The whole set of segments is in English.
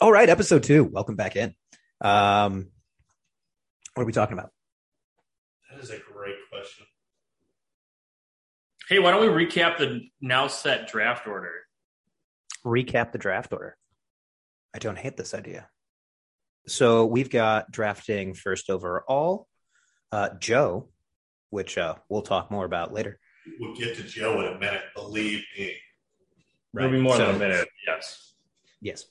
All right, episode two. Welcome back in. Um, what are we talking about? That is a great question. Hey, why don't we recap the now set draft order? Recap the draft order. I don't hate this idea. So we've got drafting first overall, uh, Joe, which uh, we'll talk more about later. We'll get to Joe in a minute, believe me. It'll be more So- than a minute. Yes. Yes.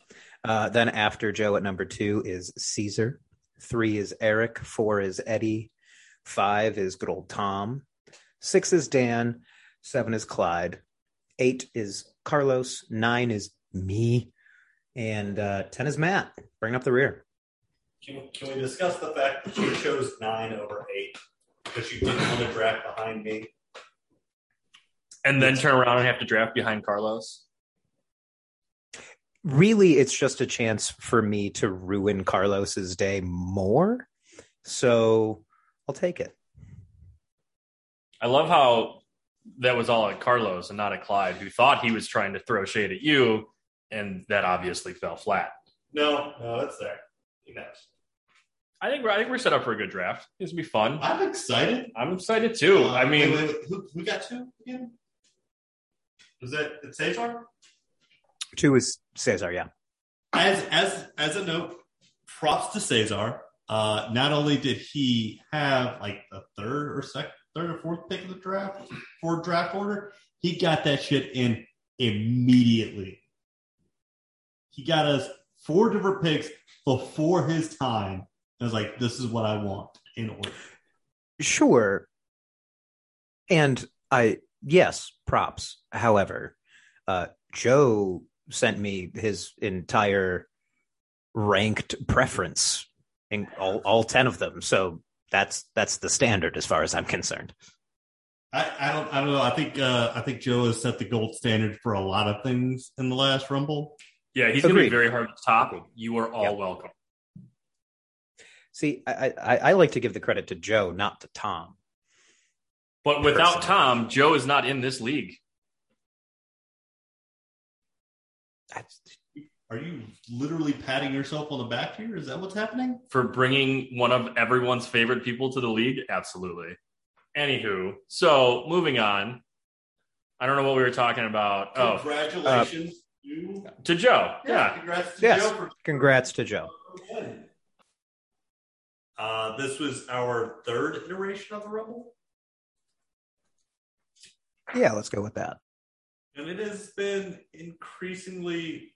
Uh, then after Joe at number two is Cesar. Three is Eric. Four is Eddie. Five is good old Tom. Six is Dan. Seven is Clyde. Eight is Carlos. Nine is me. And uh, 10 is Matt. Bring up the rear. Can can we discuss the fact that you chose nine over eight because you didn't want to draft behind me? And then turn around and have to draft behind Carlos. Really, it's just a chance for me to ruin Carlos's day more. So I'll take it. I love how that was all at Carlos and not at Clyde, who thought he was trying to throw shade at you, and that obviously fell flat. No, no, it's there. He knows. I think we're I think we're set up for a good draft. It's gonna be fun. I'm excited. I'm excited too. Uh, I mean, wait, wait, wait. Who, who got two again? Was that it Cesar? Two is Cesar, yeah. As as as a note, props to Cesar. Uh, not only did he have like the third or second, third or fourth pick of the draft for draft order, he got that shit in immediately. He got us four different picks before his time. I was like, this is what I want in order. Sure. And I, yes, props. However, uh, Joe sent me his entire ranked preference in all, all 10 of them. So that's, that's the standard as far as I'm concerned. I, I don't I don't know. I think uh, I think Joe has set the gold standard for a lot of things in the last Rumble. yeah, he's going to be very hard to top. You are all Yeah. welcome. See, I, I, I like to give the credit to Joe, not to Tom. But without Personally. Tom, Joe is not in this league. Are you literally patting yourself on the back here? Is that what's happening? for bringing one of everyone's favorite people to the league? Absolutely. Anywho, so moving on. I don't know what we were talking about. Oh, Congratulations. to Joe. Yeah. Congrats to Yes. Joe for Congrats to Joe. Uh, this was our third iteration of the Rumble, Yeah, let's go with that. And it has been increasingly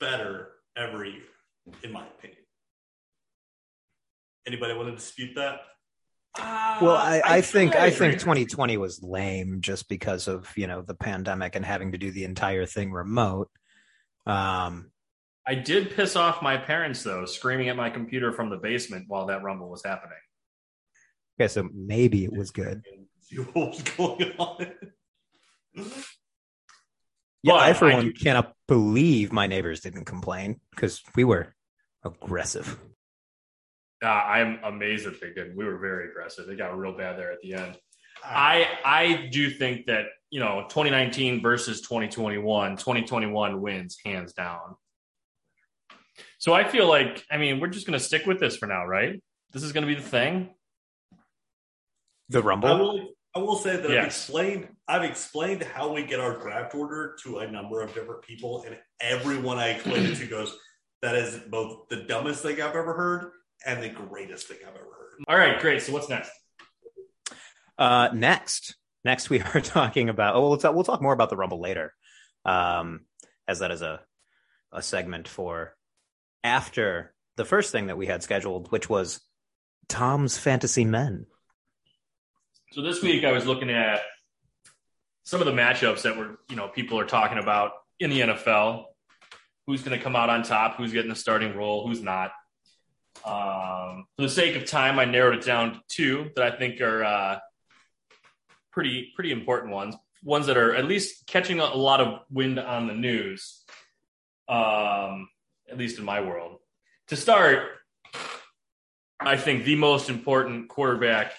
better every year, in my opinion. Anybody want to dispute that? Well, I, I, think I think 2020 was lame just because of you know the pandemic and having to do the entire thing remote. Um, I did piss off my parents though, screaming at my computer from the basement while that rumble was happening. okay, so maybe it was good. See what was going on? Yeah, But I for I one do- cannot believe my neighbors didn't complain because we were aggressive. Uh, I'm amazed that they didn't. We were very aggressive. They got real bad there at the end. I I do think that you know 2019 versus 2021, 2021 wins hands down. So I feel like I mean we're just going to stick with this for now, right? This is going to be the thing. The I Rumble. will. I will say that I've explained. I've explained how we get our draft order to a number of different people, and everyone I explained it to goes, "That is both the dumbest thing I've ever heard and the greatest thing I've ever heard." All right, great. So what's next? Uh, next, next we are talking about. Oh, we'll talk, we'll talk more about the Rumble later, um, as that is a a segment for after the first thing that we had scheduled, which was Tom's Fantasy Men. So this week I was looking at some of the matchups that were, you know, people are talking about in the NFL. Who's going to come out on top? Who's getting the starting role? Who's not? Um, for the sake of time, I narrowed it down to two that I think are uh, pretty pretty important ones. Ones that are at least catching a lot of wind on the news, um, at least in my world. To start, I think the most important quarterback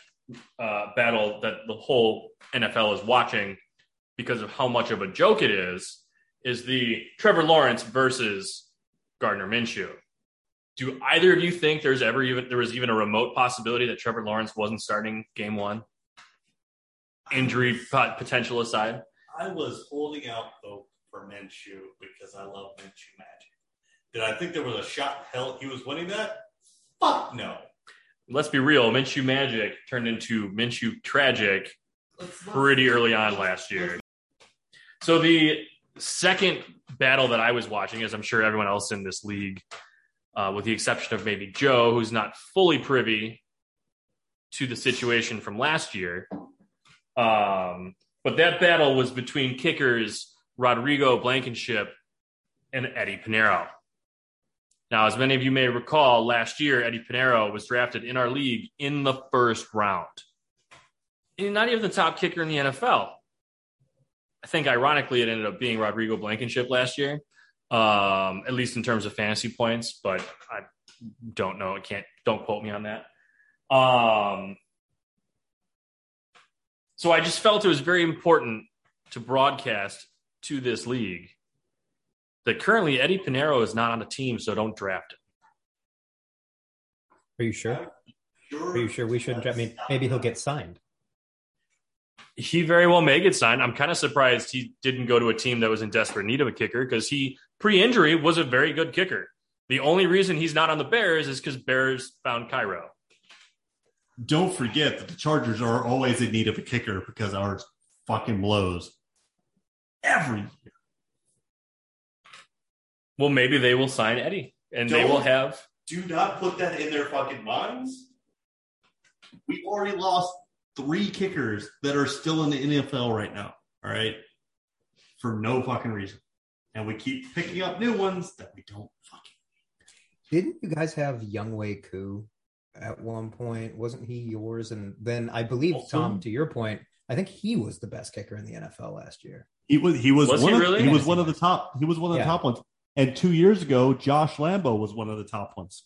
uh, battle that the whole NFL is watching because of how much of a joke it is is the Trevor Lawrence versus Gardner Minshew. Do either of you think there's ever even there was even a remote possibility that Trevor Lawrence wasn't starting game one? Injury pot- potential aside. I was holding out hope for Minshew because I love Minshew magic. Did I think there was a shot in hell he was winning that? Fuck no. Let's be real, Minshew magic turned into Minshew tragic pretty early on last year. So the second battle that I was watching, as I'm sure everyone else in this league, uh, with the exception of maybe Joe, who's not fully privy to the situation from last year, um, but that battle was between kickers Rodrigo Blankenship and Eddy Pineiro. Now, as many of you may recall, last year Eddy Pineiro was drafted in our league in the first round. Not even the top kicker in the NFL. I think ironically it ended up being Rodrigo Blankenship last year, um, at least in terms of fantasy points, but I don't know. I can't, don't quote me on that. Um, so I just felt it was very important to broadcast to this league that currently Eddy Pineiro is not on the team, so don't draft him. Are you sure? Are you sure we shouldn't? I mean, maybe he'll get signed. He very well may get signed. I'm kind of surprised he didn't go to a team that was in desperate need of a kicker because he, pre injury, was a very good kicker. The only reason he's not on the Bears is because Bears found Cairo. Don't forget that the Chargers are always in need of a kicker because ours fucking blows every year. Well, maybe they will sign Eddie and they Don't. will have. Do not put that in their fucking minds. We already lost three kickers that are still in the NFL right now. All right. For no fucking reason. And we keep picking up new ones that we don't fucking. Didn't you guys have Younghoe Koo at one point? Wasn't he yours? And then I believe Also- Tom, to your point, I think he was the best kicker in the NFL last year. He was he was, Was one he of, really? he was one of the top he was one of the Yeah. top ones. And two years ago, Josh Lambo was one of the top ones.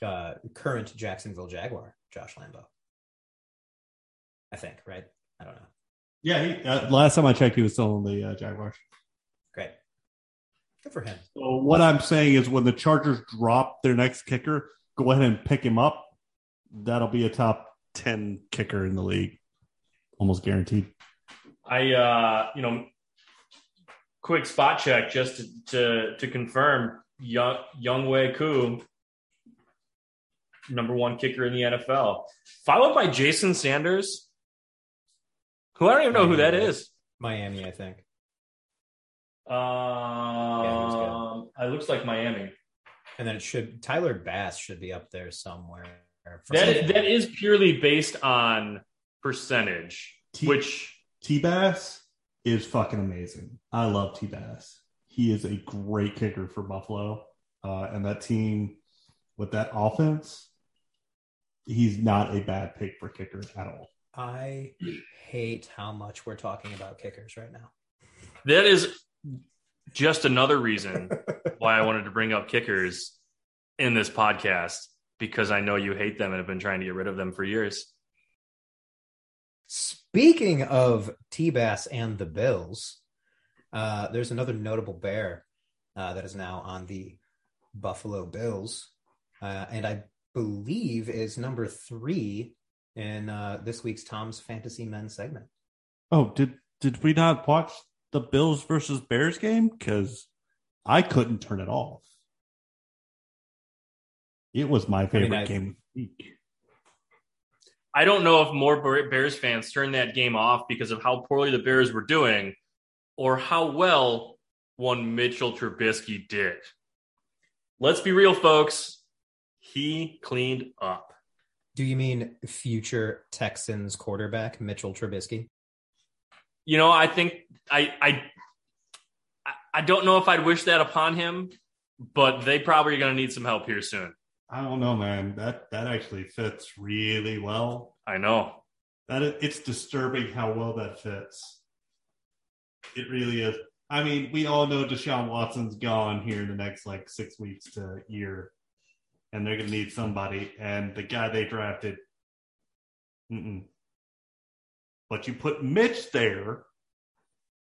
Uh, current Jacksonville Jaguar, Josh Lambo. I think, right? I don't know. Yeah, he, uh, last time I checked, he was still in the uh, Jaguars. Great. Good for him. So what I'm saying is, when the Chargers drop their next kicker, go ahead and pick him up. That'll be a top ten kicker in the league, almost guaranteed. I, uh, you know, quick spot check just to, to, to confirm Young, Younghoe Koo, number one kicker in the NFL, followed by Jason Sanders, who I don't even know who that is. Miami, I think. Um, was it looks like Miami. And then it should Tyler Bass should be up there somewhere. That is, that is purely based on percentage, T- which T Bass is fucking amazing. I love T Bass. He is a great kicker for Buffalo, uh, and that team with that offense, he's not a bad pick for kicker at all. I hate how much we're talking about kickers right now. that is just another reason why I wanted to bring up kickers in this podcast because I know you hate them and have been trying to get rid of them for years. Speaking of T Bass and the Bills, uh, there's another notable bear uh, that is now on the Buffalo Bills, uh, and I believe is number three in uh, this week's Tom's Fantasy Men segment. Oh, did did we not watch the Bills versus Bears game? Because I couldn't turn it off. It was my favorite I- game of the week. I don't know if more Bears fans turned that game off because of how poorly the Bears were doing or how well one Mitchell Trubisky did. Let's be real, folks. He cleaned up. Do you mean future Texans quarterback Mitchell Trubisky? You know, I think I I I- don't know if I'd wish that upon him, but they probably are going to need some help here soon. I don't know, man. That that actually fits really well. I know. That is, it's disturbing how well that fits. It really is. I mean, we all know Deshaun Watson's gone here in the next like six weeks to year, and they're gonna need somebody. And the guy they drafted, mm-mm. but you put Mitch there,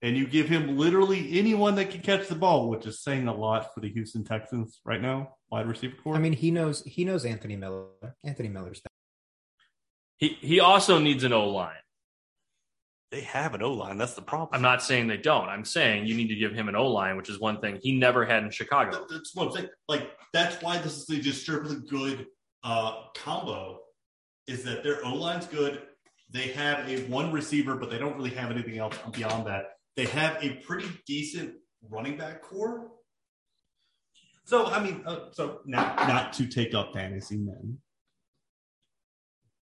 and you give him literally anyone that can catch the ball, which is saying a lot for the Houston Texans right now, wide receiver corps. I mean, he knows he knows Anthony Miller. Anthony Miller's He he also needs an O line. They have an O line. That's the problem. I'm not saying they don't. I'm saying you need to give him an O line, which is one thing he never had in Chicago. That's what I'm saying. Like that's why this is a disturbingly good uh, combo. Is that their O line's good? They have a one receiver, but they don't really have anything else beyond that. They have a pretty decent running back corps. So I mean, uh, so not not to take up fantasy men.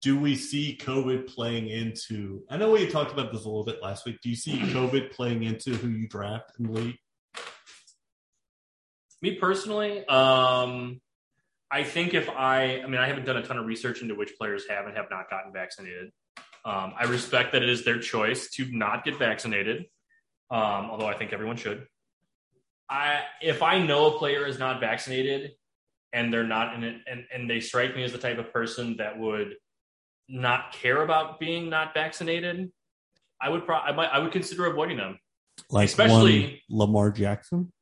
Do we see COVID playing into? I know we talked about this a little bit last week. Do you see COVID playing into who you draft in the league? Me personally, um, I think if I, I mean, I haven't done a ton of research into which players have and have not gotten vaccinated. Um, I respect that it is their choice to not get vaccinated, um, although I think everyone should. I, if I know a player is not vaccinated and they're not in it, and, and they strike me as the type of person that would not care about being not vaccinated, I would pro- I might I would consider avoiding them. Like Especially- one Lamar Jackson.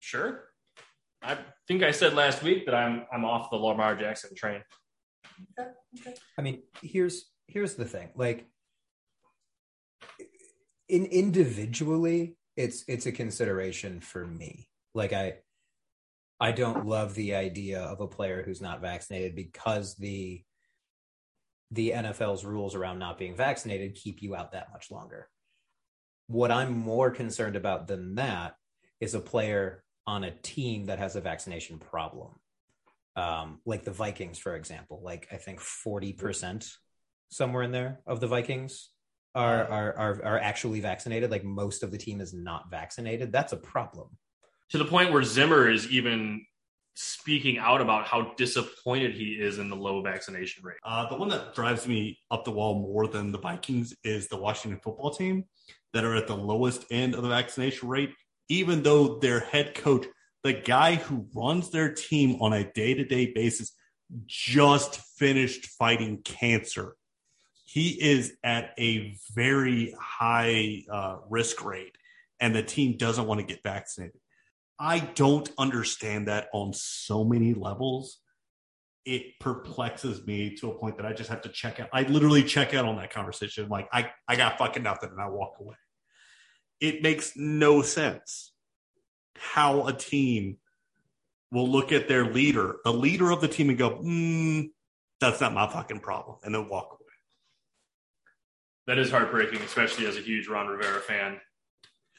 Sure. I think I said last week that I'm I'm off the Lamar Jackson train. Okay. I mean, here's here's the thing. Like in individually, it's it's a consideration for me. Like I I don't love the idea of a player who's not vaccinated because the the NFL's rules around not being vaccinated keep you out that much longer. What I'm more concerned about than that is a player on a team that has a vaccination problem. Um, like the Vikings, for example, like I think 40% somewhere in there of the Vikings are, are are are actually vaccinated. Like most of the team is not vaccinated. That's a problem. To the point where Zimmer is even speaking out about how disappointed he is in the low vaccination rate. Uh, the one that drives me up the wall more than the Vikings is the Washington football team that are at the lowest end of the vaccination rate, even though their head coach, the guy who runs their team on a day to day basis, just finished fighting cancer. He is at a very high uh, risk rate, and the team doesn't want to get vaccinated. I don't understand that on so many levels. It perplexes me to a point that I just have to check out. I literally check out on that conversation. Like, I, I got fucking nothing and I walk away. It makes no sense how a team will look at their leader, the leader of the team, and go, mm, that's not my fucking problem, and then walk away. That is heartbreaking, especially as a huge Ron Rivera fan.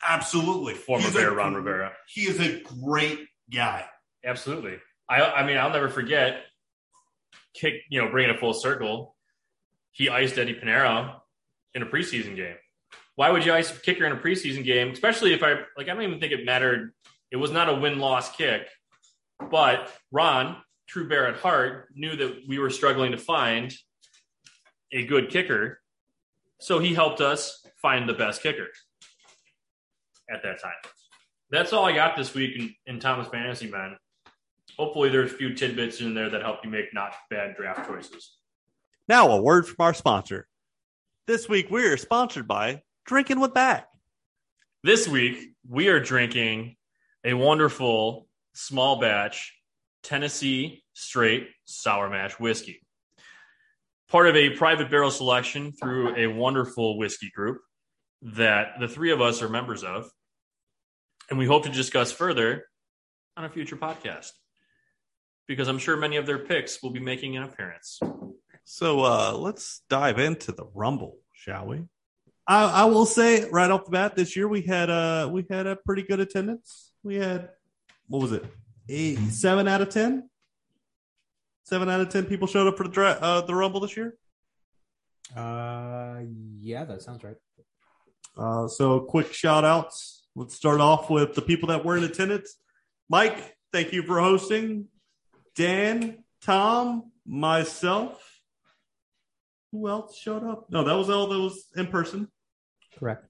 Absolutely. Former He's Bear a- Ron Rivera. He is a great guy. Absolutely. I I mean, I'll never forget kick, you know, bringing a full circle. He iced Eddy Pineiro in a preseason game. Why would you ice a kicker in a preseason game? Especially if I like I don't even think it mattered. It was not a win-loss kick. But Ron, true bear at heart, knew that we were struggling to find a good kicker. So he helped us find the best kicker at that time. That's all I got this week in, in Thomas Fantasy Man. Hopefully, there's a few tidbits in there that help you make not bad draft choices. Now, a word from our sponsor. This week, we are sponsored by Drinking with Back. This week, we are drinking a wonderful small batch Tennessee straight sour mash whiskey. Part of a private barrel selection through a wonderful whiskey group that the three of us are members of. And we hope to discuss further on a future podcast because I'm sure many of their picks will be making an appearance. So uh, let's dive into the Rumble, shall we? I, I will say right off the bat, this year we had a we had a pretty good attendance. We had what was it, eight, seven out of ten? Seven out of ten people showed up for the dra- uh, the Rumble this year. Uh, yeah, that sounds right. Uh, so quick shout outs. Let's start off with the people that were in attendance. Mike, thank you for hosting. Dan, Tom, myself. Who else showed up? No, that was all that was in person. Correct.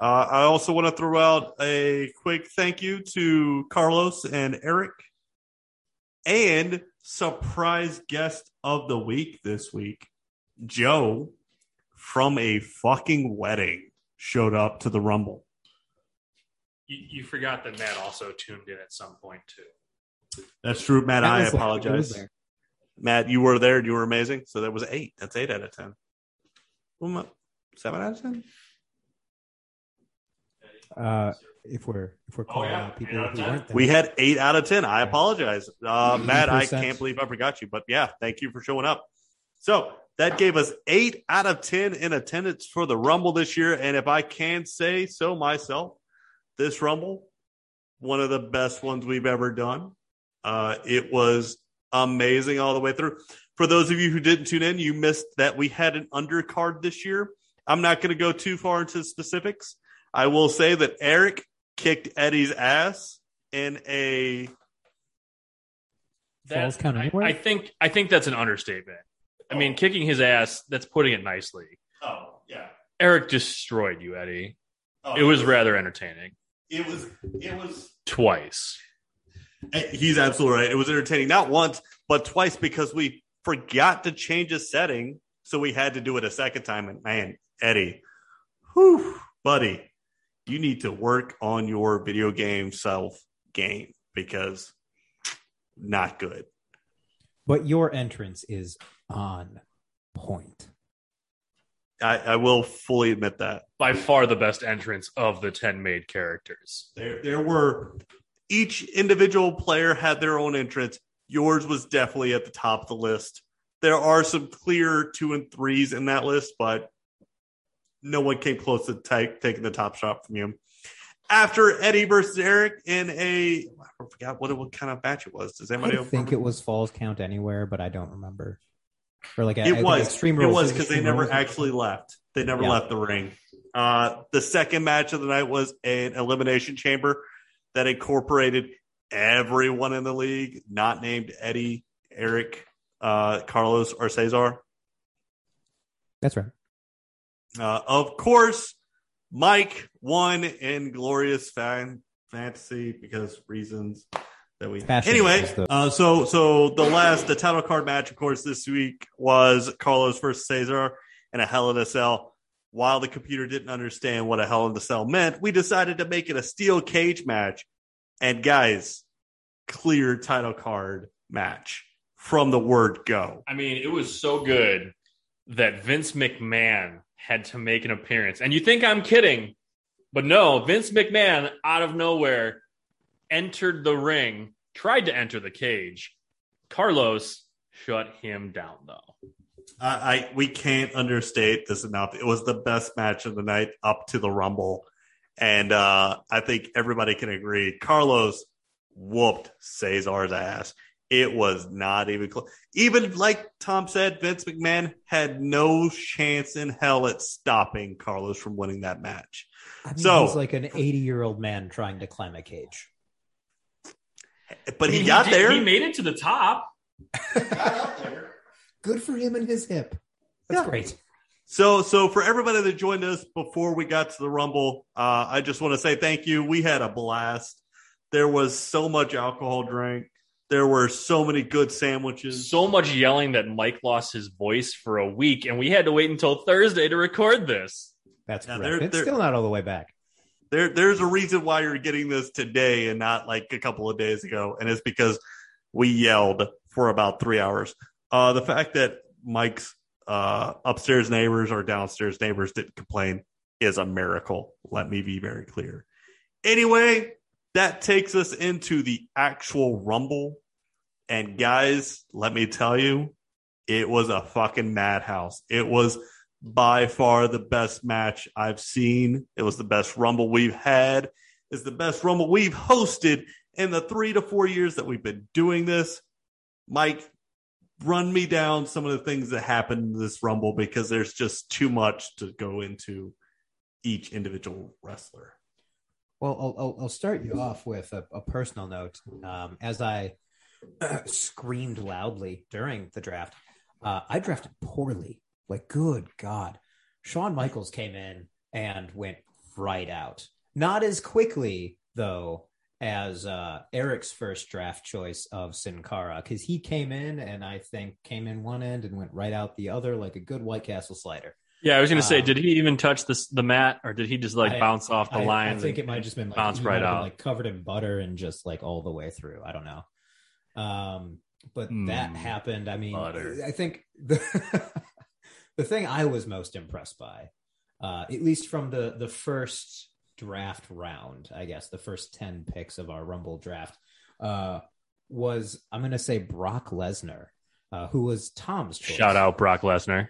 Uh, I also want to throw out a quick thank you to Carlos and Eric. And surprise guest of the week this week, Joe from a fucking wedding. showed up to the Rumble. You, you forgot that Matt also tuned in at some point too. That's true, Matt. That I was- it was apologize. there. Matt, you were there. You were amazing. So that was eight. That's eight out of ten. Well, my- Seven out of ten. Uh, if we're if we're calling yeah. out people who ten. weren't there. We had eight out of ten. I apologize, uh, Matt. I can't believe I forgot you, but yeah, thank you for showing up. So that gave us eight out of ten in attendance for the Rumble this year, and if I can say so myself, this Rumble, one of the best ones we've ever done. Uh, it was amazing all the way through. For those of you who didn't tune in, you missed that we had an undercard this year. I'm not going to go too far into specifics. I will say that Eric kicked Eddie's ass in a Falls count I- anywhere? I, think I think that's an understatement. I mean, oh. kicking his ass, that's putting it nicely. Oh yeah. Eric destroyed you, Eddie. Oh, It was rather entertaining. It was. It was. Twice. He's absolutely right. It was entertaining, not once, but twice because we forgot to change a setting. So we had to do it a second time. And man, Eddie, whew, buddy, you need to work on your video game self game because not good. But your entrance is on point. I, I will fully admit that. By far the best entrance of the 10 made characters. There, there were each individual player had their own entrance. Yours was definitely at the top of the list. There are some clear two and threes in that list, but no one came close to take, taking the top shot from you. After Eddie versus Eric in a, I forgot what, it, what kind of match it was. Does I anybody think it was Falls Count Anywhere, but I don't remember. Or like I- I It was. Extreme it Rules. was because they never Rules? actually left. They never Yeah. left the ring. Uh, the second match of the night was an elimination chamber that incorporated everyone in the league, not named Eddie, Eric, uh, Carlos, or Cesar. That's right. Uh, of course, Mike won in glorious fan fantasy because reasons that we Passion anyway. Uh, so so the last the title card match, of course, this week was Carlos versus Cesar in a Hell in a Cell. While the computer didn't understand what a Hell in a Cell meant, we decided to make it a steel cage match. And guys, clear title card match from the word go. I mean, it was so good that Vince McMahon had to make an appearance. And you think I'm kidding, but no, Vince McMahon out of nowhere entered the ring, tried to enter the cage. Carlos shut him down though. I, I we can't understate this enough. It was the best match of the night up to the Rumble, and uh, I think everybody can agree. Carlos whooped Cesar's ass. It was not even close. Even like Tom said, Vince McMahon had no chance in hell at stopping Carlos from winning that match. I mean, So- he's like an 80 year old man trying to climb a cage. But I he mean, got did- there. He made it to the top. Good for him and his hip. That's Yeah. great. So, so for everybody that joined us before we got to the Rumble, uh, I just want to say thank you. We had a blast. There was so much alcohol drank. There were so many good sandwiches. So much yelling that Mike lost his voice for a week, and we had to wait until Thursday to record this. That's Yeah, correct. they're- it's they're- still not all the way back. there, there's a reason why you're getting this today and not like a couple of days ago, and it's because we yelled for about three hours. Uh, the fact that Mike's uh, upstairs neighbors or downstairs neighbors didn't complain is a miracle. Let me be very clear. Anyway, that takes us into the actual Rumble. And guys, let me tell you, it was a fucking madhouse. It was by far the best match I've seen. It was the best Rumble we've had. It's the best Rumble we've hosted in the three to four years that we've been doing this. Mike, run me down some of the things that happened in this Rumble because there's just too much to go into each individual wrestler. Well, I'll, I'll, start you off with a, a personal note. Um, as I screamed loudly during the draft, uh, I drafted poorly. Like, good God. Shawn Michaels came in and went right out. Not as quickly, though, as uh, Eric's first draft choice of Sin Cara, because he came in and I think came in one end and went right out the other like a good White Castle slider. Yeah, I was going to say, Um, did he even touch this the mat, or did he just like I- bounce off the I, line? I think it might have just been like, bounce right might out. like covered in butter and just like all the way through. I don't know. Um, but that Mm, happened. I mean, butter. I think the the thing I was most impressed by, uh, at least from the the first draft round, I guess the first ten picks of our Rumble draft, uh, was I'm going to say Brock Lesnar, uh, who was Tom's choice. Shout out Brock Lesnar,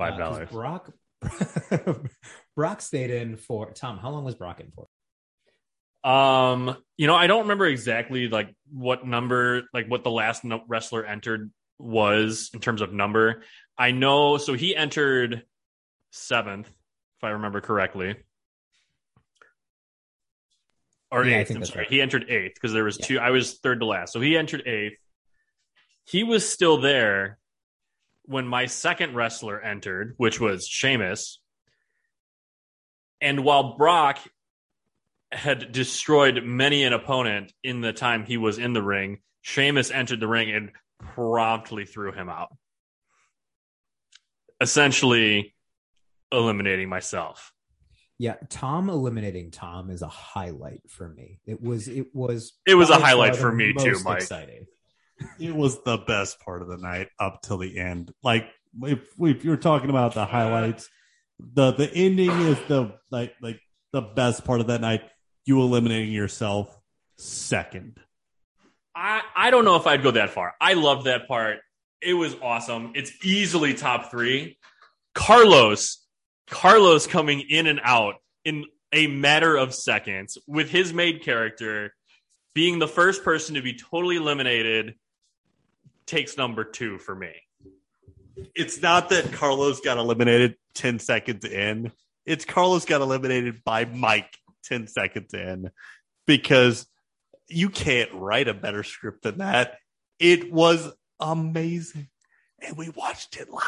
five Uh, dollars. Brock Brock stayed in for Tom. How long was Brock in for? Um, you know, I don't remember exactly like what number, like what the last no- wrestler entered was in terms of number. I know, so he entered seventh, if I remember correctly, or Yeah, I eighth. think I'm sorry, right. he entered eighth because there was Yeah. two. I was third to last, so he entered eighth. He was still there when my second wrestler entered, which was Sheamus. And while Brock had destroyed many an opponent in the time he was in the ring, Sheamus entered the ring and promptly threw him out. Essentially eliminating myself. Yeah, Tom eliminating Tom is a highlight for me. It was it was It was a highlight for me too, Mike. Exciting. It was the best part of the night up till the end. Like if, if you're talking about the highlights, the the ending is the like like the best part of that night. You eliminating yourself second. I, I don't know if I'd go that far. I loved that part. It was awesome. It's easily top three. Carlos, Carlos coming in and out in a matter of seconds with his main character being the first person to be totally eliminated takes number two for me. It's not that Carlos got eliminated ten seconds in. It's Carlos got eliminated by Mike ten seconds in because you can't write a better script than that. It was amazing. And we watched it live.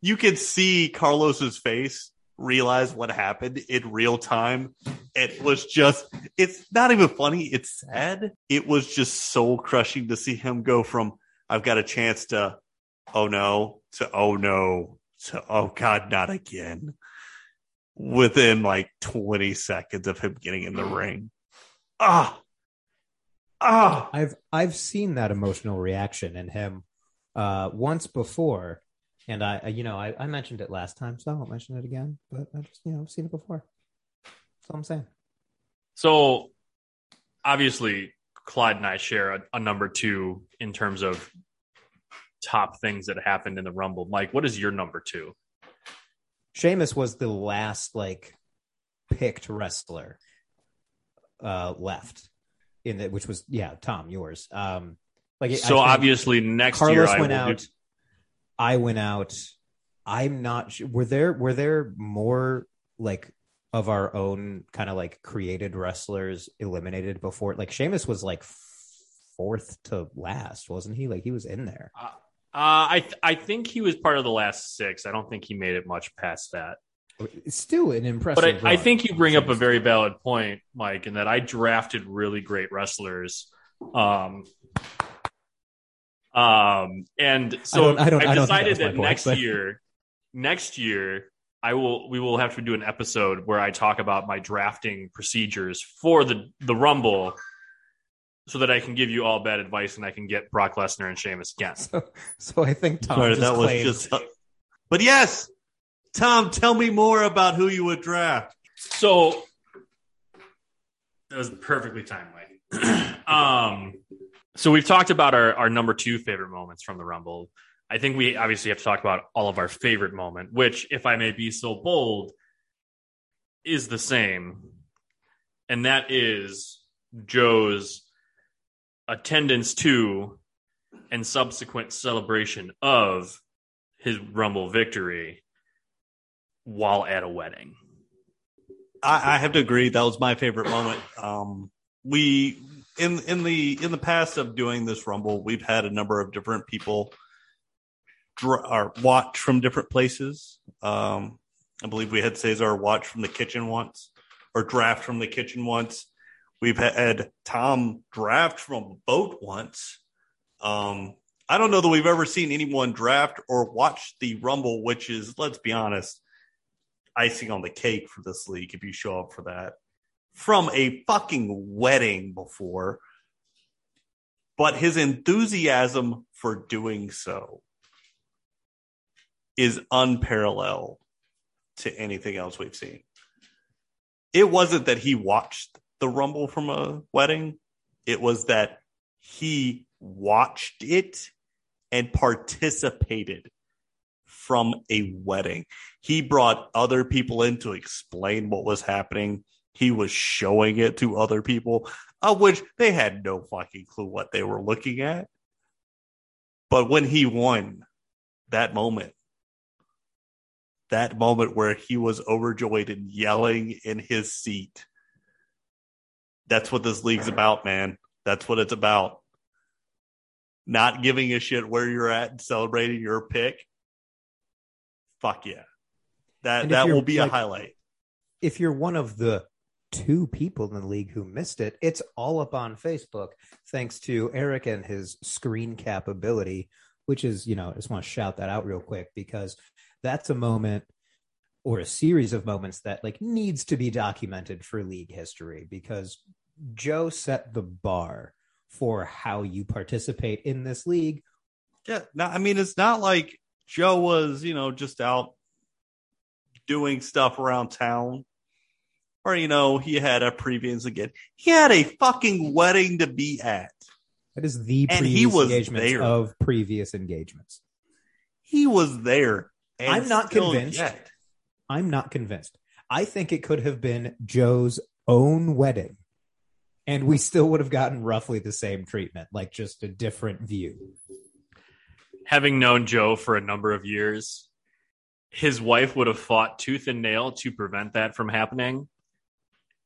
You could see Carlos's face realize what happened in real time. It was just, it's not even funny. It's sad. It was just soul crushing to see him go from, I've got a chance to, oh no, to, oh no, to, oh God, not again. Within like 20 seconds of him getting in the ring. Ah, ah. I've I've seen that emotional reaction in him uh once before. And I, I you know, I, I mentioned it last time, so I won't mention it again. But I just, you know, I've seen it before. That's all I'm saying. So obviously, Clyde and I share a, a number two in terms of top things that happened in the Rumble. Mike, what is your number two? Sheamus was the last like picked wrestler uh left in it, which was yeah, Tom, yours. Um like So obviously, next Carlos year I went out. do- I went out. I'm not sure. Were there were there more like of our own kind of like created wrestlers eliminated before? Like Sheamus was like fourth to last, wasn't he? Like he was in there. Uh, I th- I think he was part of the last six. I don't think he made it much past that. It's still an impressive. But I, I think you bring up a very valid point, Mike, in that I drafted really great wrestlers. Um, um, and so I don't- I don't- I don't that decided that point, next but- year, next year, I will we will have to do an episode where I talk about my drafting procedures for the the Rumble, so that I can give you all bad advice and I can get Brock Lesnar and Sheamus again. So, so I think Tom Sorry, just that was claimed- just. But yes, Tom, tell me more about who you would draft. So that was perfectly timely. um, so we've talked about our, our number two favorite moments from the Rumble. I think we obviously have to talk about all of our favorite moment, which, if I may be so bold, is the same, and that is Joe's attendance to and subsequent celebration of his Rumble victory while at a wedding. I, I have to agree. That was my favorite moment. Um, we in in the in the past of doing this rumble, we've had a number of different people dr- or watch from different places. Um, I believe we had Cesar watch from the kitchen once, or draft from the kitchen once. We've had Tom draft from a boat once. Um, I don't know that we've ever seen anyone draft or watch the Rumble, which is, let's be honest, icing on the cake for this league if you show up for that from a fucking wedding before. But his enthusiasm for doing so is unparalleled to anything else we've seen. It wasn't that he watched the Rumble from a wedding, it was that he watched it and participated from a wedding. He brought other people in to explain what was happening. He was showing it to other people, of which they had no fucking clue what they were looking at. But when he won that moment, that moment where he was overjoyed and yelling in his seat, that's what this league's about, man. That's what it's about. Not giving a shit where you're at and celebrating your pick. Fuck yeah. That that will be like- a highlight. if you're one of the two people in the league who missed it, it's all up on Facebook, thanks to Eric and his screen cap ability, which is, you know, I just want to shout that out real quick because that's a moment or a series of moments that like needs to be documented for league history because Joe set the bar for how you participate in this league. Yeah, no, I mean it's not like Joe was, you know, just out doing stuff around town. Or, you know, he had a previous again. He had a fucking wedding to be at. That is the And previous he was engagements there. of previous engagements. He was there. And I'm not convinced. yet. I'm not convinced. I think it could have been Joe's own wedding, and we still would have gotten roughly the same treatment, like just a different view. having known Joe for a number of years, his wife would have fought tooth and nail to prevent that from happening,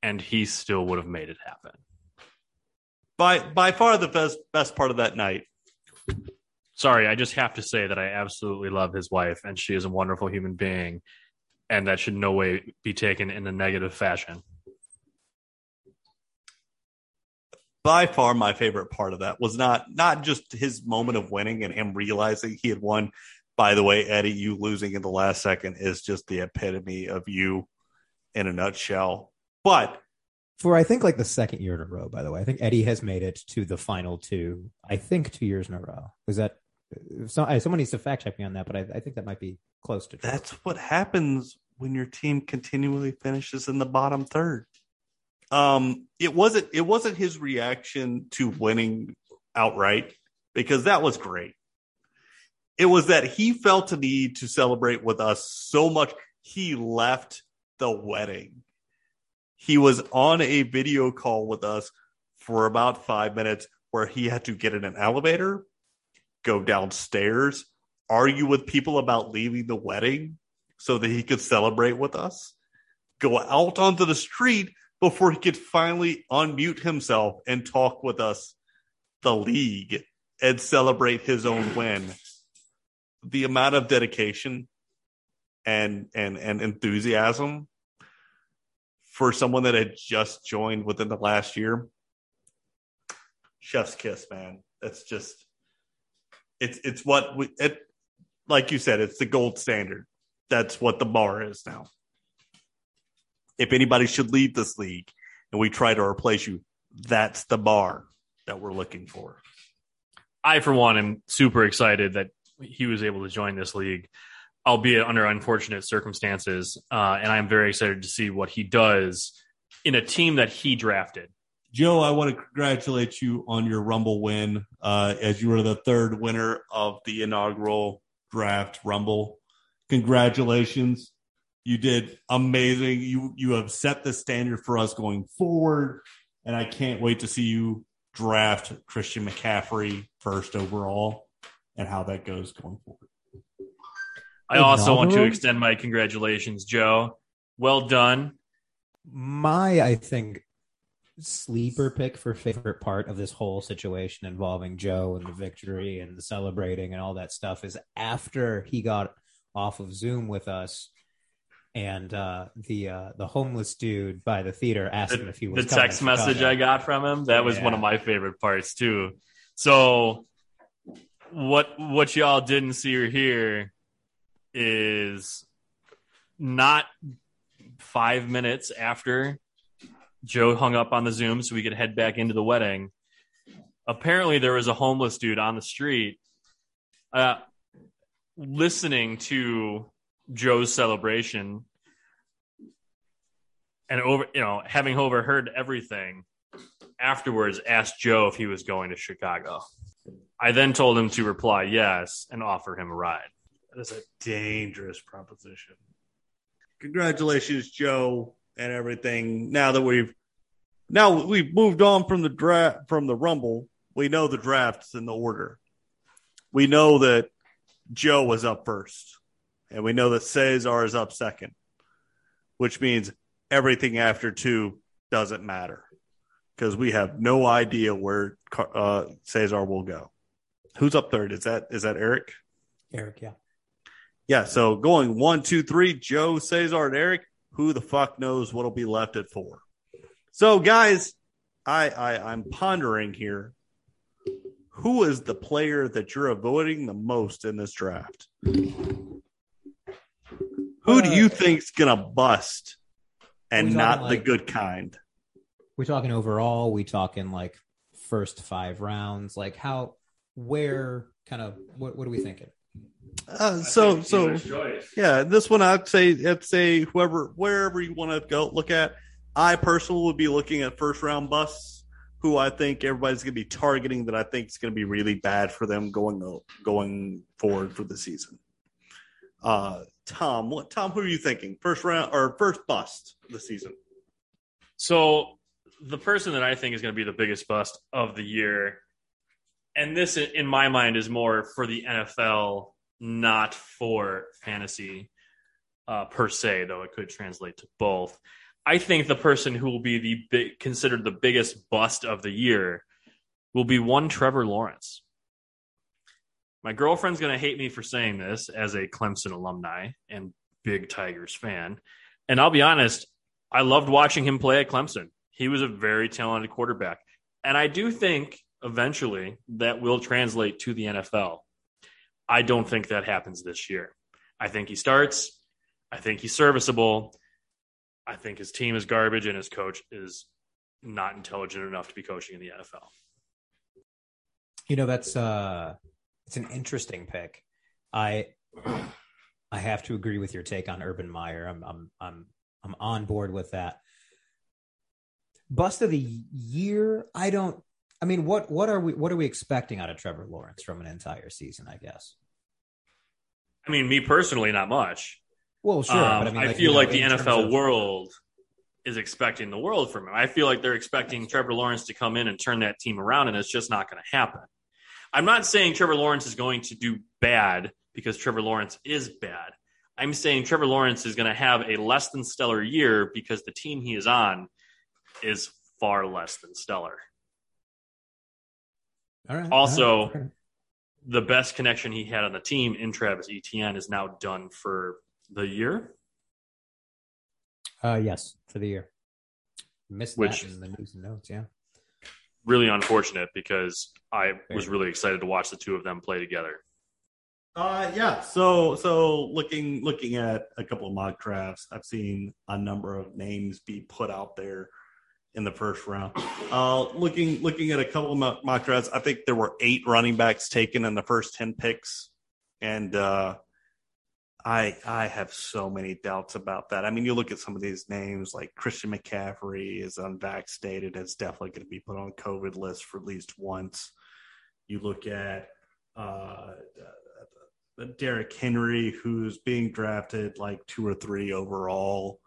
and he still would have made it happen. By by far the best best part of that night. Sorry, I just have to say that I absolutely love his wife, and she is a wonderful human being, and that should no way be taken in a negative fashion. by far my favorite part of that was not not just his moment of winning and him realizing he had won. By the way, Eddie, you losing in the last second is just the epitome of you in a nutshell. But For I think like the second year in a row. By the way, I think Eddie has made it to the final two. I think two years in a row. Is that? So, someone needs to fact check me on that, but I, I think that might be close to true. that's what happens when your team continually finishes in the bottom third. Um, it wasn't it wasn't his reaction to winning outright because that was great. It was that he felt a need to celebrate with us so much he left the wedding. He was on a video call with us for about five minutes where he had to get in an elevator, go downstairs, argue with people about leaving the wedding so that he could celebrate with us, go out onto the street before he could finally unmute himself and talk with us, the league, and celebrate his own win. The amount of dedication and and and enthusiasm for someone that had just joined within the last year. Chef's kiss, man. That's just it's it's what we it like you said, it's the gold standard. That's what the bar is now. If anybody should leave this league and we try to replace you, that's the bar that we're looking for. I, for one, am super excited that he was able to join this league, albeit under unfortunate circumstances. Uh, and I'm very excited to see what he does in a team that he drafted. Joe, I want to congratulate you on your Rumble win, uh, as you were the third winner of the inaugural draft Rumble. Congratulations. You did amazing. You you have set the standard for us going forward, and I can't wait to see you draft Christian McCaffrey first overall and how that goes going forward. I also want to extend my congratulations, Joe. Well done. my i think sleeper pick for favorite part of this whole situation involving joe and the victory and the celebrating and all that stuff is after he got off of zoom with us and uh the uh the homeless dude by the theater asked him if he was the text message I got from him, that was one of my favorite parts, too. So what what y'all didn't see or hear is not five minutes after Joe hung up on the Zoom so we could head back into the wedding. Apparently, there was a homeless dude on the street uh, listening to Joe's celebration and over, you know, having overheard everything afterwards, asked Joe if he was going to Chicago. I then told him to reply yes and offer him a ride. That is a dangerous proposition. Congratulations, Joe, and everything. Now that we've now we've moved on from the draft from the Rumble, we know the draft's in the order. We know that Joe was up first, and we know that Cesar is up second, which means everything after two doesn't matter because we have no idea where uh, Cesar will go. Who's up third? Is that is that Eric? Eric, yeah. Yeah. So going one, two, three, Joe, Cesar, and Eric. Who the fuck knows what'll be left at four? So, guys, I, I I'm pondering here. Who is the player that you're avoiding the most in this draft? Who do you think's gonna bust and Uh, not the good kind? We talking overall? We talking like first five rounds? Like how, where, kind of? What, what are we thinking? Uh, so so yeah, this one I'd say I'd say whoever wherever you want to go look at. I personally would be looking at first round busts, who I think everybody's going to be targeting that I think is going to be really bad for them going going forward for the season. Uh, Tom, what Tom? Who are you thinking? First round or first bust of the season? So the person that I think is going to be the biggest bust of the year, and this in my mind is more for the NFL, not for fantasy uh, per se, though it could translate to both. I think the person who will be the big, considered the biggest bust of the year will be one Trevor Lawrence. My girlfriend's going to hate me for saying this as a Clemson alumni and big Tigers fan. And I'll be honest, I loved watching him play at Clemson. He was a very talented quarterback. And I do think eventually that will translate to the NFL. I don't think that happens this year. I think he starts. I think he's serviceable. I think his team is garbage and his coach is not intelligent enough to be coaching in the NFL. You know, that's uh it's an interesting pick. I I have to agree with your take on Urban Meyer. I'm I'm I'm I'm on board with that. Bust of the year, I don't I mean what what are we what are we expecting out of Trevor Lawrence from an entire season, I guess. I mean, me personally, not much. Well, sure, Um, but I mean I feel you know, like the NFL of- world is expecting the world from him. I feel like they're expecting Trevor Lawrence to come in and turn that team around, and it's just not going to happen. I'm not saying Trevor Lawrence is going to do bad because Trevor Lawrence is bad. I'm saying Trevor Lawrence is going to have a less than stellar year because the team he is on is far less than stellar. All right, Also- all right. The best connection he had on the team in Travis Etienne is now done for the year. uh yes, for the year. Missed Which- that in the news and notes, yeah. Really unfortunate because I was really excited to watch the two of them play together. Uh, yeah. So, so looking looking at a couple of mock drafts, I've seen a number of names be put out there in the first round. Uh, looking looking at a couple of mock- drafts, I think there were eight running backs taken in the first ten picks, and uh, I I have so many doubts about that. I mean, you look at some of these names like Christian McCaffrey is unvaccinated, is definitely going to be put on COVID list for at least once. You look at uh, Derrick Henry, who's being drafted like two or three overall.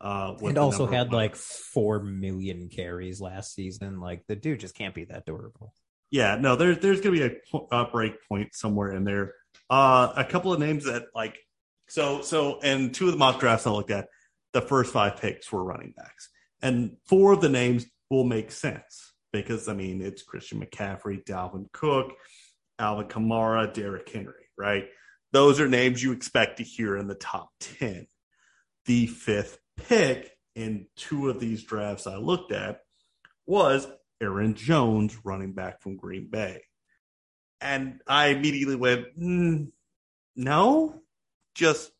Uh, And also had like four million carries last season. Like the dude just can't be that durable. yeah, no, there's there's gonna be a, a break point somewhere in there. Uh, a couple of names that like so so, and two of the mock drafts I looked at, the first five picks were running backs, and four of the names will make sense because I mean it's Christian McCaffrey, Dalvin Cook, Alvin Kamara, Derrick Henry, right? Those are names you expect to hear in the top ten. The fifth pick in two of these drafts I looked at was Aaron Jones, running back from Green Bay. And I immediately went, mm, no, just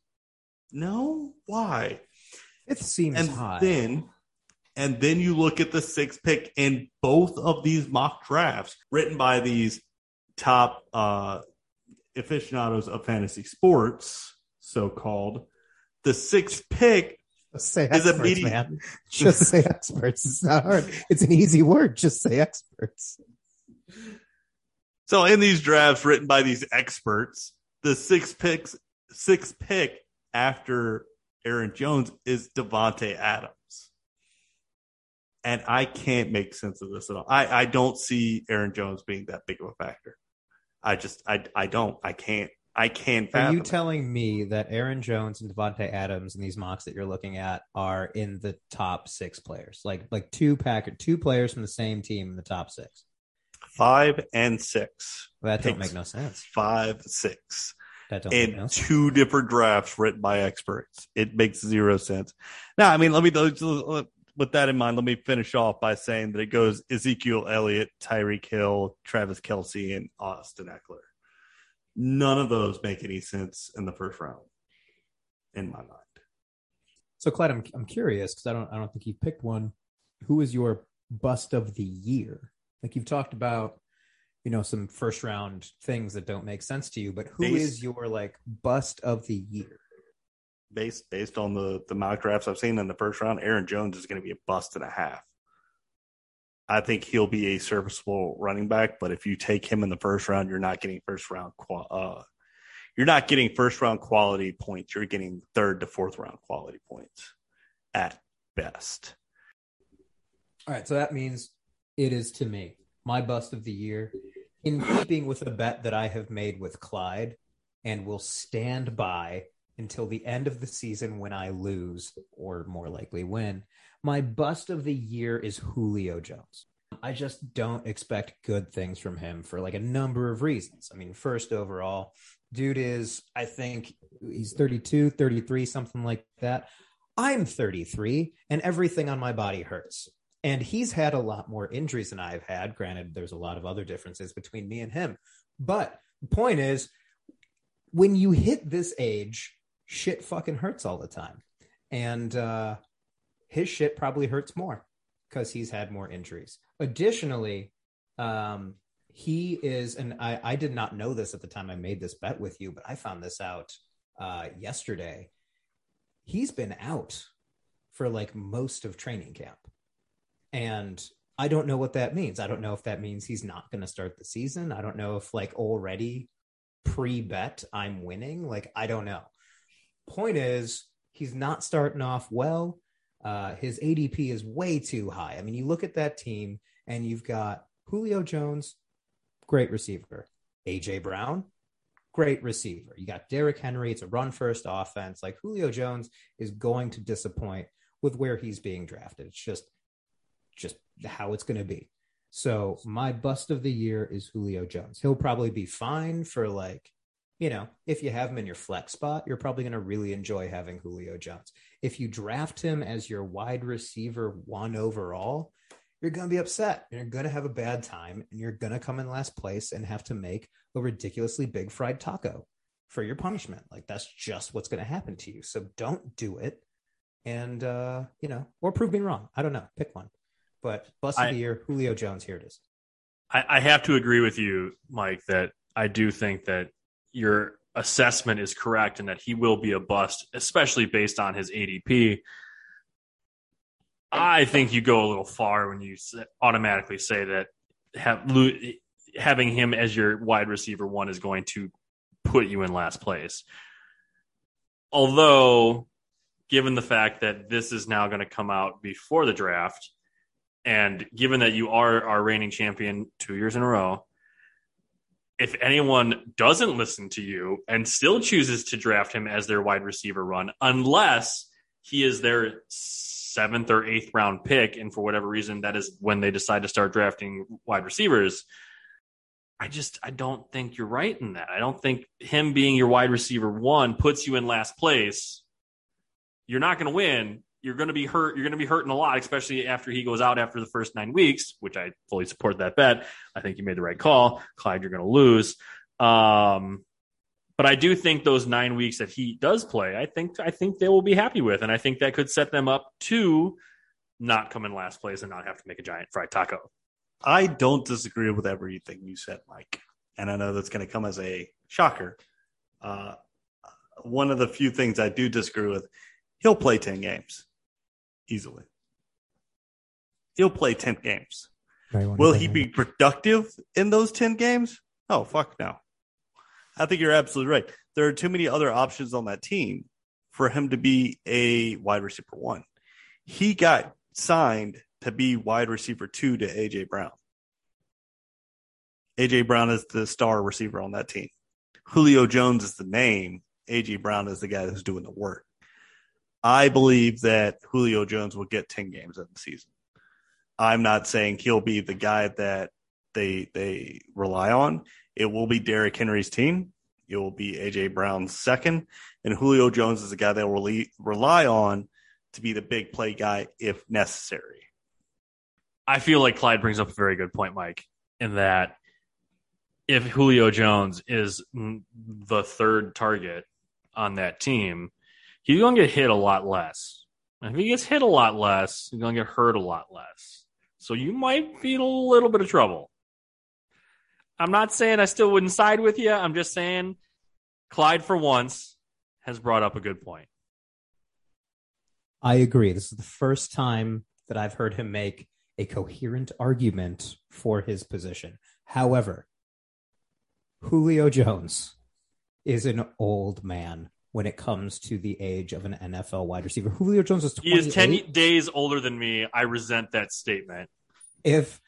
no. Why? It seems and high. then and then you look at the sixth pick in both of these mock drafts written by these top uh aficionados of fantasy sports so called the sixth pick Just say experts, man. Just say experts. It's not hard. It's an easy word. Just say experts. so in these drafts written by these experts the six picks six pick after aaron jones is Davante Adams and i can't make sense of this at all i, I don't see aaron jones being that big of a factor i just i, I don't i can't i can't Are fathom you it. telling me that Aaron Jones and Davante Adams in these mocks that you're looking at are in the top six players? Like like two packer two players from the same team in the top six. five and six Well, that don't make no sense. five six That don't make in no sense. two different drafts written by experts. It makes zero sense. Now, I mean, let me with that in mind, let me finish off by saying that it goes Ezekiel Elliott, Tyreek Hill, Travis Kelce, and Austin Ekeler. None of those make any sense in the first round, in my mind. So Clyde, I'm I'm curious because I don't I don't think you've picked one. Who is your bust of the year? Like you've talked about, you know, some first round things that don't make sense to you, but who is Based- your like bust of the year? Based based on the the mock drafts I've seen in the first round, Aaron Jones is going to be a bust and a half. I think he'll be a serviceable running back, but if you take him in the first round, you're not getting first round qual- uh, you're not getting first round quality points. You're getting third to fourth round quality points at best. All right, so that means it is to me my bust of the year, in keeping with a bet that I have made with Clyde, and will stand by until the end of the season when I lose, or more likely win. My bust of the year is Julio Jones. I just don't expect good things from him for like a number of reasons. I mean, first overall, dude is, I think he's 32, 33, something like that. I'm 33 and everything on my body hurts. And he's had a lot more injuries than I've had. Granted, there's a lot of other differences between me and him. But the point is, when you hit this age, shit fucking hurts all the time. And uh, his shit probably hurts more because he's had more injuries. Additionally, um, he is, and I, I did not know this at the time I made this bet with you, but I found this out uh, yesterday. He's been out for like most of training camp. And I don't know what that means. I don't know if that means he's not going to start the season. I don't know if, like, already pre bet I'm winning. Like, I don't know. Point is, he's not starting off well. Uh, his ADP is way too high. I mean, you look at that team and you've got Julio Jones, great receiver. AJ Brown, great receiver. You got Derrick Henry. It's a run first offense. Like Julio Jones is going to disappoint with where he's being drafted. It's just, just how it's going to be. So my bust of the year is Julio Jones. He'll probably be fine for like, you know, if you have him in your flex spot, you're probably going to really enjoy having Julio Jones. If you draft him as your wide receiver one overall, you're going to be upset. You're going to have a bad time and you're going to come in last place and have to make a ridiculously big fried taco for your punishment. Like that's just what's going to happen to you. So don't do it. And, uh, you know, or prove me wrong. I don't know. Pick one. But bust of the year, Julio Jones. Here it is. I, I have to agree with you, Mike, that I do think that your assessment is correct and that he will be a bust, especially based on his ADP. I think you go a little far when you automatically say that have, having him as your wide receiver one is going to put you in last place. Although, given the fact that this is now going to come out before the draft, and given that you are our reigning champion two years in a row, if anyone doesn't listen to you and still chooses to draft him as their wide receiver run, unless he is their seventh or eighth round pick, and for whatever reason that is when they decide to start drafting wide receivers, I just I don't think you're right in that. I don't think him being your wide receiver one puts you in last place. You're not going to win. You're going to be hurt. You're going to be hurting a lot, especially after he goes out after the first nine weeks, which I fully support that bet. I think you made the right call. Clyde, you're going to lose. Um, but I do think those nine weeks that he does play, I think I think they will be happy with, and I think that could set them up to not come in last place and not have to make a giant fried taco. I don't disagree with everything you said, Mike. And I know that's going to come as a shocker. Uh, one of the few things I do disagree with, he'll play 10 games easily. He'll play 10 games. Will he be productive in those 10 games? Oh, fuck no. I think you're absolutely right. There are too many other options on that team for him to be a wide receiver one. He got signed to be wide receiver two to AJ Brown. AJ Brown is the star receiver on that team. Julio Jones is the name. AJ Brown is the guy who's doing the work. I believe that Julio Jones will get 10 games in the season. I'm not saying he'll be the guy that they they rely on. It will be Derrick Henry's team. It will be AJ Brown's second, and Julio Jones is the guy that they will rely, rely on to be the big play guy if necessary. I feel like Clyde brings up a very good point, Mike, in that if Julio Jones is the third target on that team, he's going to get hit a lot less. And if he gets hit a lot less, he's going to get hurt a lot less. So you might be in a little bit of trouble. I'm not saying I still wouldn't side with you. I'm just saying Clyde, for once, has brought up a good point. I agree. This is the first time that I've heard him make a coherent argument for his position. However, Julio Jones is an old man when it comes to the age of an NFL wide receiver. Julio Jones is 28. He is 10 days older than me. I resent that statement. If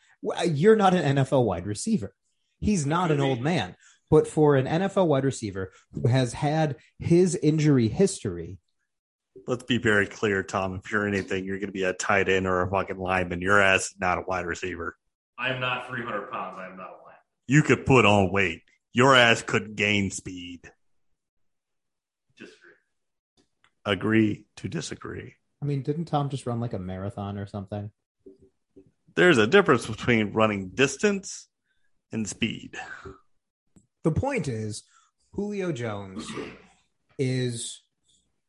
you're not an NFL wide receiver, he's not an old man. But for an NFL wide receiver who has had his injury history, let's be very clear, Tom. If you're anything, you're going to be a tight end or a fucking lineman. Your ass is not a wide receiver. I am not 300 pounds. I am not a lineman. You could put on weight. Your ass could gain speed. Disagree. Agree to disagree. I mean, didn't Tom just run like a marathon or something? There's a difference between running distance and speed. The point is, Julio Jones is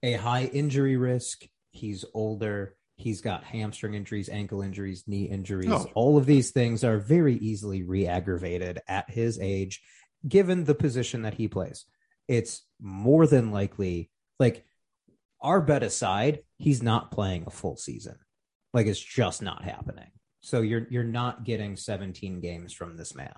a high injury risk. He's older. He's got hamstring injuries, ankle injuries, knee injuries. Oh. All of these things are very easily re aggravated at his age, given the position that he plays. It's more than likely, like, our bet aside, he's not playing a full season. Like, it's just not happening. So you're you're not getting 17 games from this man.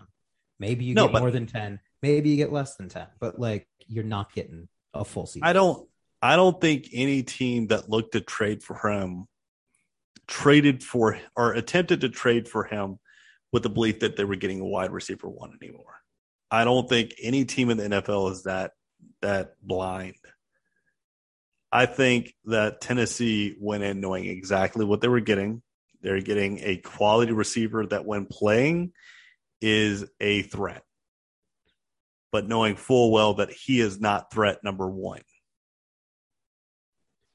Maybe you No, get but- more than 10. Maybe you get less than 10. But like, you're not getting a full season. I don't I don't think any team that looked to trade for him traded for or attempted to trade for him with the belief that they were getting a wide receiver one anymore. I don't think any team in the NFL is that that blind. I think that Tennessee went in knowing exactly what they were getting. They're getting a quality receiver that when playing is a threat. But knowing full well that he is not threat number 1.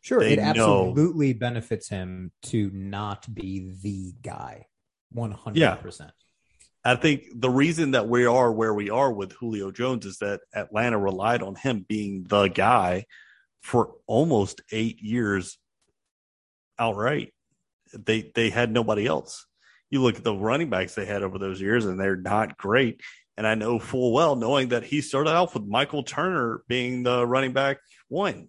Sure, They it know- absolutely benefits him to not be the guy. 100%. Yeah. I think the reason that we are where we are with Julio Jones is that Atlanta relied on him being the guy for almost eight years outright. They they had nobody else. You look at the running backs they had over those years, and they're not great. And I know full well, knowing that he started off with Michael Turner being the running back one.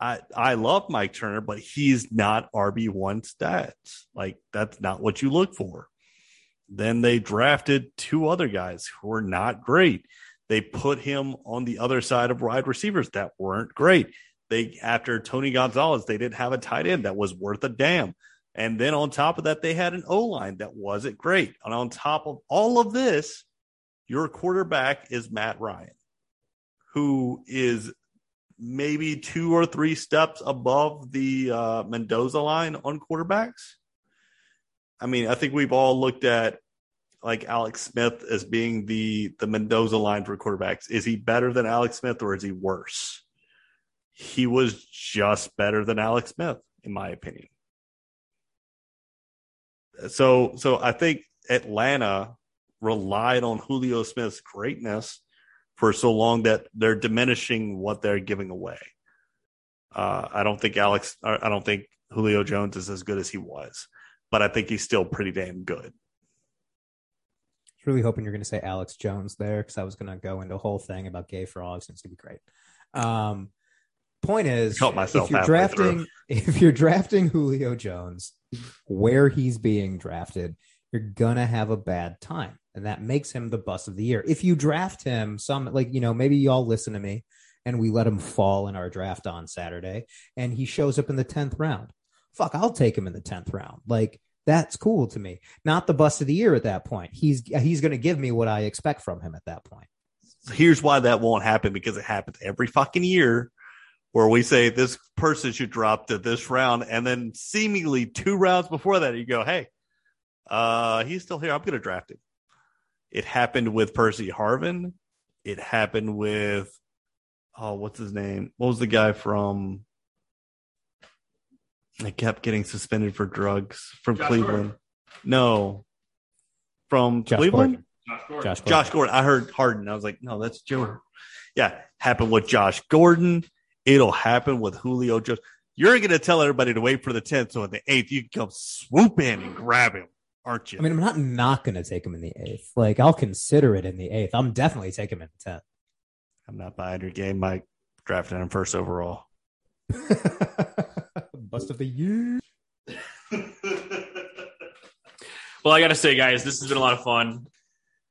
I I love Mike Turner, but he's not RB one stats. Like that's not what you look for. Then they drafted two other guys who were not great. They put him on the other side of wide receivers that weren't great. They after Tony Gonzalez, they didn't have a tight end that was worth a damn. And then on top of that, they had an O line that wasn't great. And on top of all of this, your quarterback is Matt Ryan, who is maybe two or three steps above the uh, Mendoza line on quarterbacks. I mean, I think we've all looked at like Alex Smith as being the the Mendoza line for quarterbacks. Is he better than Alex Smith or is he worse? He was just better than Alex Smith. in my opinion. So, so I think Atlanta relied on Julio Smith's greatness for so long that they're diminishing what they're giving away. Uh, I don't think Alex, I don't think Julio Jones is as good as he was, but I think he's still pretty damn good. Was really hoping you're going to say Alex Jones there because I was going to go into a whole thing about gay frogs and it's going to be great. Um, point is, Help myself if you're drafting, through. if you're drafting Julio Jones, where he's being drafted, you're gonna have a bad time, and that makes him the bust of the year. If you draft him, some like you know maybe y'all listen to me, and we let him fall in our draft on Saturday, and he shows up in the tenth round. Fuck, I'll take him in the tenth round. Like that's cool to me. Not the bust of the year at that point. He's he's gonna give me what I expect from him at that point. Here's why that won't happen because it happens every fucking year where we say this person should drop to this round. And then seemingly two rounds before that, you go, Hey, uh, he's still here. I'm going to draft him. It happened with Percy Harvin. It happened with, oh, what's his name? What was the guy from, I kept getting suspended for drugs from Josh Cleveland. Gordon. No, from Josh Cleveland. Gordon. Josh Gordon. Josh Gordon. I heard Harden. I was like, no, that's Joe. Yeah, happened with Josh Gordon. It'll happen with Julio Jones. You're going to tell everybody to wait for the 10th, so in the 8th, you can come swoop in and grab him, aren't you? I mean, I'm not not going to take him in the eighth. Like, I'll consider it in the eighth. I'm definitely taking him in the 10th. I'm not buying your game, Mike. Drafting him first overall. Bust of the year. Well, I got to say, guys, this has been a lot of fun.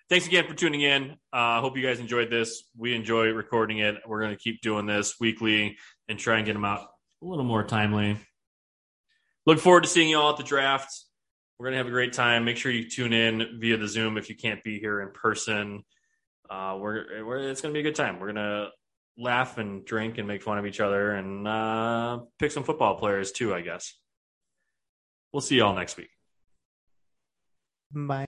Thanks again for tuning in. I uh, hope you guys enjoyed this. We enjoy recording it. We're going to keep doing this weekly and try and get them out a little more timely. Look forward to seeing you all at the draft. We're going to have a great time. Make sure you tune in via the Zoom if you can't be here in person. Uh, we're, we're it's going to be a good time. We're going to laugh and drink and make fun of each other and uh, pick some football players too, I guess. We'll see you all next week. Bye.